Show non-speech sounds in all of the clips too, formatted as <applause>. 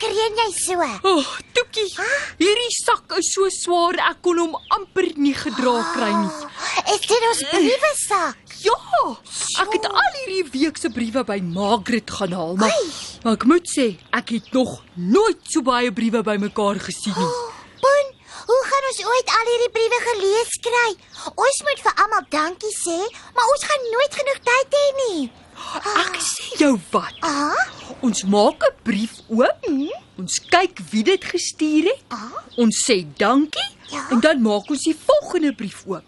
kreun jy so? O, oh, Toekie, hierdie sak is so swaar ek kon hom amper nie gedra kry nie. Is dit ons briewe sak? Ja, ek het al hierdie week se briewe by Margaret gaan haal, maar, maar ek moet sê, ek het nog nooit so baie briewe bymekaar gesien nie. Boen, hoe gaan ons ooit al hierdie briewe gelees kry? Ons moet vir almal dankie sê, maar ons gaan nooit genoeg tyd hê nie. Ek sê jou wat. Ah? Ons maak 'n brief oop. Ons kyk wie dit gestuur het. Ah? Ons sê dankie Ja. en dan maak ons die volgende brief oop.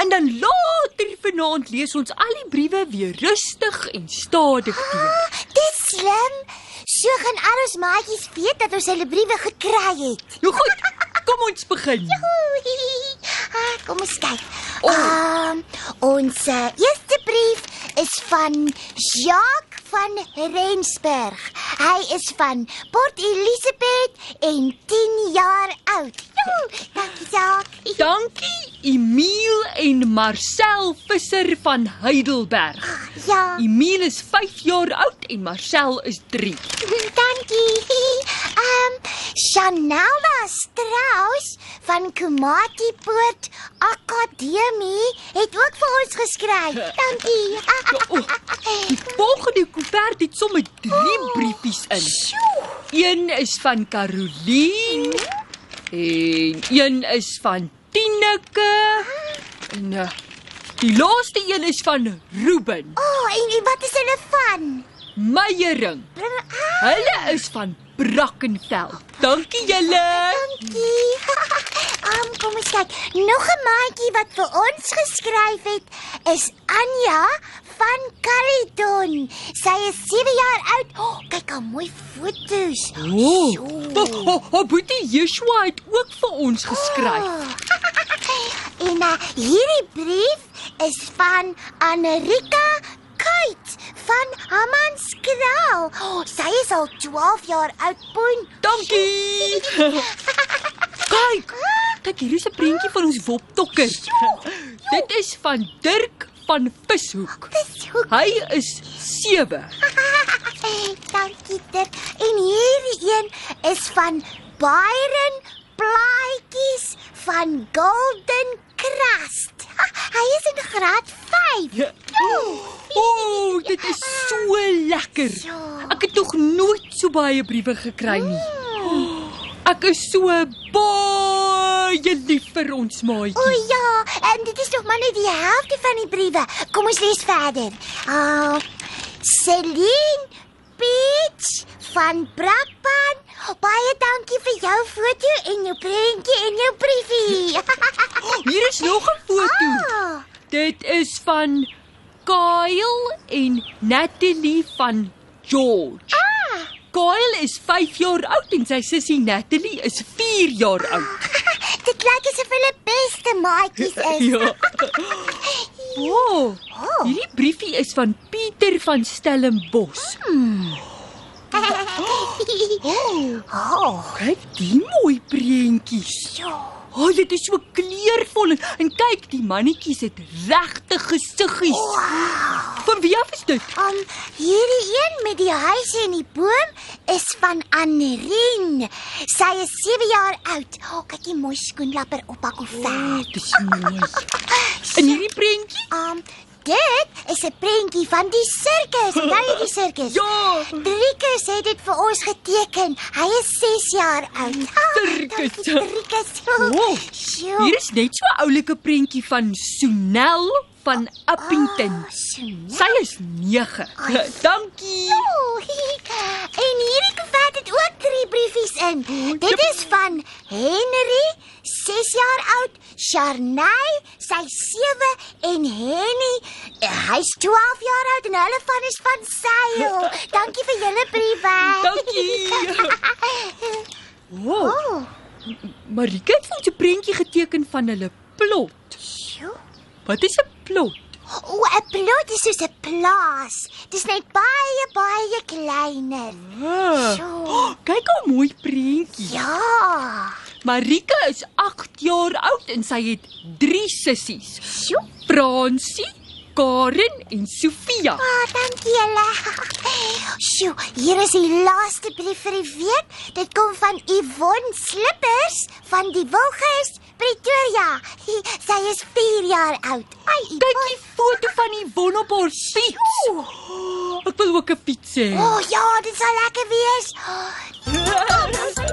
En dan later vanaand lees ons al die briewe weer rustig en stadig deur. Dis slim. So gaan al ons maatjies weet dat ons hulle briewe gekry het. Nou goed, kom ons begin. <laughs> Ah, Kom ons kyk. Oh. Um, ons uh, van Jacques van Rensberg. Hy is van Port Elizabeth en 10 jaar oud. Joe, dankie Jacques. Dankie Emile en Marcel Visser van Heidelberg. Ja, Emile is 5 jaar oud en Marcel is 3. <laughs> dankie. Um, Chanela Strauss van Komati Poort Akademie het ook vir ons geskryf. Dankie. Ja, oh, die volgende koevert het sommer 3 briefies in. Sjoe. Een is van Caroline en een is van Tineke en uh, die laaste een is van Ruben Oh, en, en wat is hulle van? Meyering. Ah, Hulle is van Brackenfell. Dankie julle. dankie. <laughs> um, kom ons kyk. Nog 'n maatjie wat vir ons geskryf het is Anja van Caridon. Sy is 7 jaar oud. Oh, kyk hoe mooi foto's. Sjoe. oh, oh, oh boetie Yeshua het ook vir ons geskryf. Oh. <laughs> en uh, hierdie brief is van Amerika Kite van Hammanskraal. Oh, sy is al 12 jaar oud, Poen. Dankie. <laughs> Kyk, kyk hier is 'n prentjie van ons woptokker. Dit is van Dirk van Vishoek. Dis hoe Hy is 7. <laughs> Dankie Dirk. En hierdie een is van Byron Plaatjies van Golden Crust. Hy is in graad 5. Ja. O, oh, dit is so lekker. Ek het nog nooit so baie briewe gekry nie. Ek is so baie lief vir ons O maatjie. ja, en dit is nog maar net die helfte van die briewe. Kom ons lees verder. Ah, uh, Celine Peach van Brakpan. Baie dankie vir jou foto en jou prentjie en jou briefie. Hier is nog 'n foto. Ah, Dit is van Kyle en Natalie van George. ah. Kyle is 5 jaar oud en sy sussie Natalie is 4 jaar oud. <laughs> Dit lyk asof hulle beste maatjies is. <laughs> <laughs> Ja. Wow. Oh. Hierdie briefie is van Pieter van Stellenbosch. Oh, Kyk die mooi prentjies. ja. O, oh, dit is so kleurvol en, en kyk, die mannetjies het regte gesiggies. Wow. Van wie af is dit? Um, hierdie een met die huise en die boom is van Anrien. Sy is 7 jaar oud. Oh, kyk die mooi skoenlapper op haar O, koevert. dit is mooi. <laughs> En hierdie prentjie? Um, dit is 'n prentjie van die sirkus. <laughs> Onthou jy die sirkus? Ja. Driekus het dit vir ons geteken. Hy is 6 jaar oud. Ah, Driekus. Driekus. Oh. Hier is net so 'n oulike prentjie van Sonel van Appington. Oh. Sy is 9. Ai. <laughs> Dankie. Oeh, En hierdie koevert het ook drie briefies in. Dit is van Henry, 6 jaar oud, Sharnay, sy 7 en Henny, eh, hy's 12 jaar oud en hulle van is van Sail. <laughs> Dankie vir julle briewe. Dankie. <laughs> Wow, Oh, Marika het vir ons 'n prentjie geteken van hulle plot. sjoe. Wat is 'n plot? O, 'n plot is soos 'n plaas. Dis net baie baie kleiner. Ah. Sjoe. Oh, <gasps> kyk hoe mooi prentjie. Ja. Marika is 8 jaar oud en sy het 3 sissies. Sjoe. Fransie, Karen en Sofia. Ah, dankie julle. Sjoe, hier is die laaste brief vir die week. Dit kom van Yvonne Slippers van die Wilges, Pretoria. Sy is 4 jaar oud. Ai, Kyk die foto van won op haar fiets. Ek wil ook 'n fiets hê. O oh, ja, dit sal lekker wees. Kom, <laughs> nou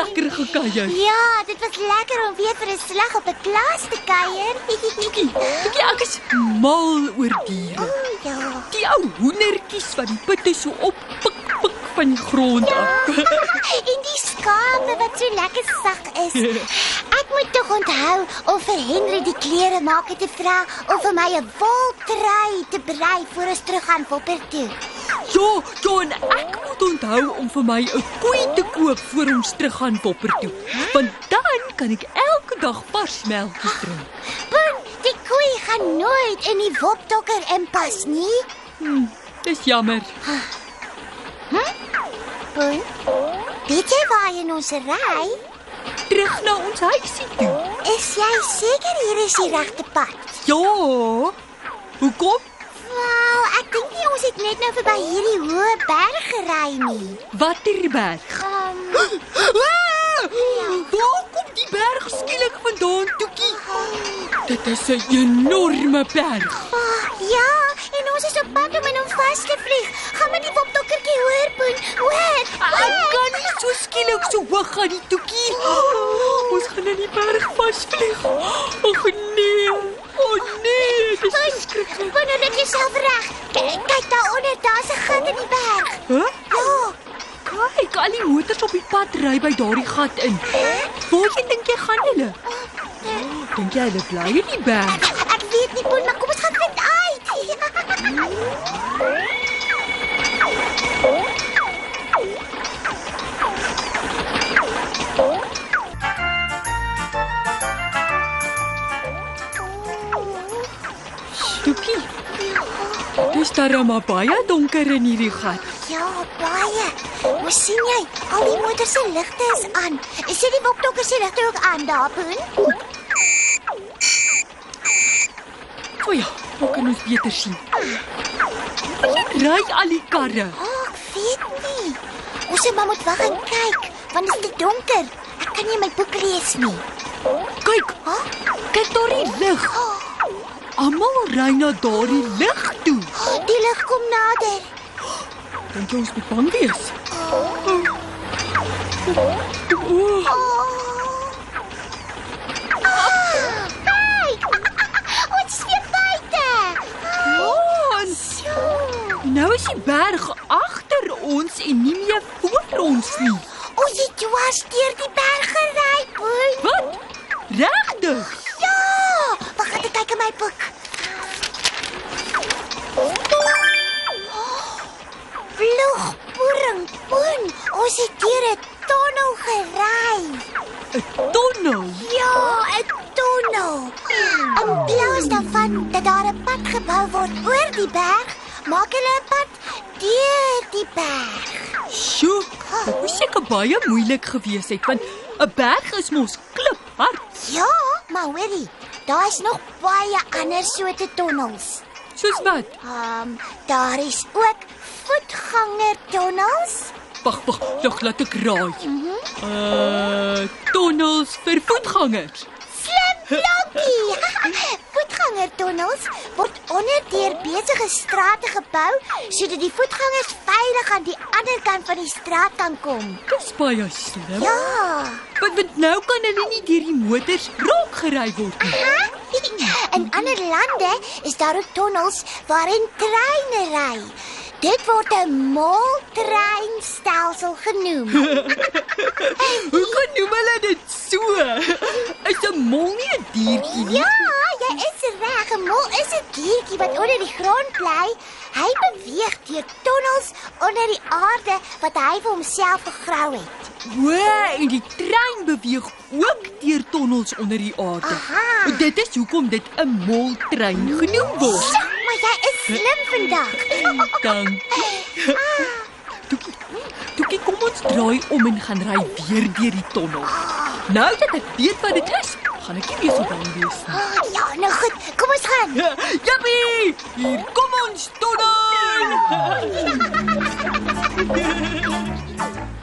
lekker gekuier. Ja, dit was lekker om weer vir 'n slag op 'n klas te kuier. <laughs> Kyk, ek is mal oor diere. O ja. Die ou hoendertjies wat die putte so op pik pik van die grond af. <laughs> en die skape wat so lekker sag is. <laughs> Ek moet tog onthou om vir Henry die klere maak te vra om vir my 'n woltrui te brei voor ons teruggaan Wopper toe. Ja, ja, en ek moet onthou om vir my 'n koei te koop voor ons teruggaan Popper toe. Want dan kan ek elke dag vars melk drink. Boen, die koei gaan nooit in die wopdokker inpas nie. Hm, dis jammer. Boen, weet jy waar ons ry? Terug na ons huisie toe. Is jy seker hier is die regte pad? Ja. Hoekom? Wel, ek dink nie ons het net nou verby hierdie hoë berg gery nie. Waterberg. Um, <gasps> Ah! Waar kom die berg skielik vandaan, Toekie? Dit is 'n enorme berg. oh, ja, en ons is op pad om in hom vas te vlieg. Gaan met die wopdokkertjie hoor, Boen. Hoor. Ek kan nie so skielik so hoog gaan nie, Toekie. Ons gaan in die berg vasvlieg. Ag nee. O oh, nee, dis Boen, Boen, net jouself reg. Kyk, kyk die motors op die pad ry by daardie gat in. Waarheen dink jy gaan hulle? Dink jy hulle bly in die berg? Ek weet nie, Boen, maar kom ons gaan vind uit. Toekie. Dis darem maar baie donker in hierdie gat. Ja, baie. Hoe sien jy? Al die motors se ligte is aan. Is dit die wopdokker se ligte ook aan daar, Boen? O ja, hoe kan ons beter sien? Ry al die karre. Oh, ek weet nie. Ons moet maar moet wag en kyk, want dit is donker. Ek kan nie my boek lees nie. Kyk, Ha? kyk daar die lig. Oh, Almal ry na daardie lig toe. die lig kom nader. Dink jy ons moet bang wees? O. Nou is die berg agter ons en nie meer voor ons nie. Dwars deur die berg gery, Boen. Wat? Regtig? Ja, wag, ek kyk in my boek. Vlugboering, Boen. Ons het deur 'n tonnel gery. 'n Tonnel. Ja, 'n tonnel. In plaas daarvan dat daar 'n pad gebou word oor die berg, maak hulle 'n pad deur die berg. Sjoe, dit moes seker baie moeilik gewees het want 'n berg is mos kliphard. Ja, maar hoorie, daar is nog baie ander soorte tonnels. Soos wat? Ehm, um, daar is ook voetgangertonnels. Wag, wag, wag, laat ek raai. Uh, tonnels vir voetgangers. Slim blokkie. <laughs> Voetgangertonnels word onder deur besige strate gebou sodat die voetgangers veilig aan die ander kant van die straat kan kom. Dis baie slim. Ja. Want, want nou kan hulle nie deur die motors raak gery word nie. Ha? <laughs> In ander lande is daar ook tonnels waarin treine ry. Dit word 'n moltreinstelsel genoem. <laughs> Hoekom noem hulle dit so? Is 'n mol nie 'n diertjie nie? Ja, jy is reg. 'n Mol is 'n diertjie wat onder die grond bly. Hy beweeg deur tonnels onder die aarde wat hy vir homself gegrou het. O, en die trein beweeg ook deur tonnels onder die aarde. Aha. Dit is hoekom dit 'n moltrein genoem word. Ja, maar jy is slim vandag. <laughs> Dankie. Toekie, Toekie, kom ons draai om en gaan ry weer deur die tonnel. Nou dat ek weet wat dit is, gaan ek nie weer so bang wees nie. Ah, Ja, nou goed. Kom ons gaan. Jappie, hier kom ons tonnel. <laughs>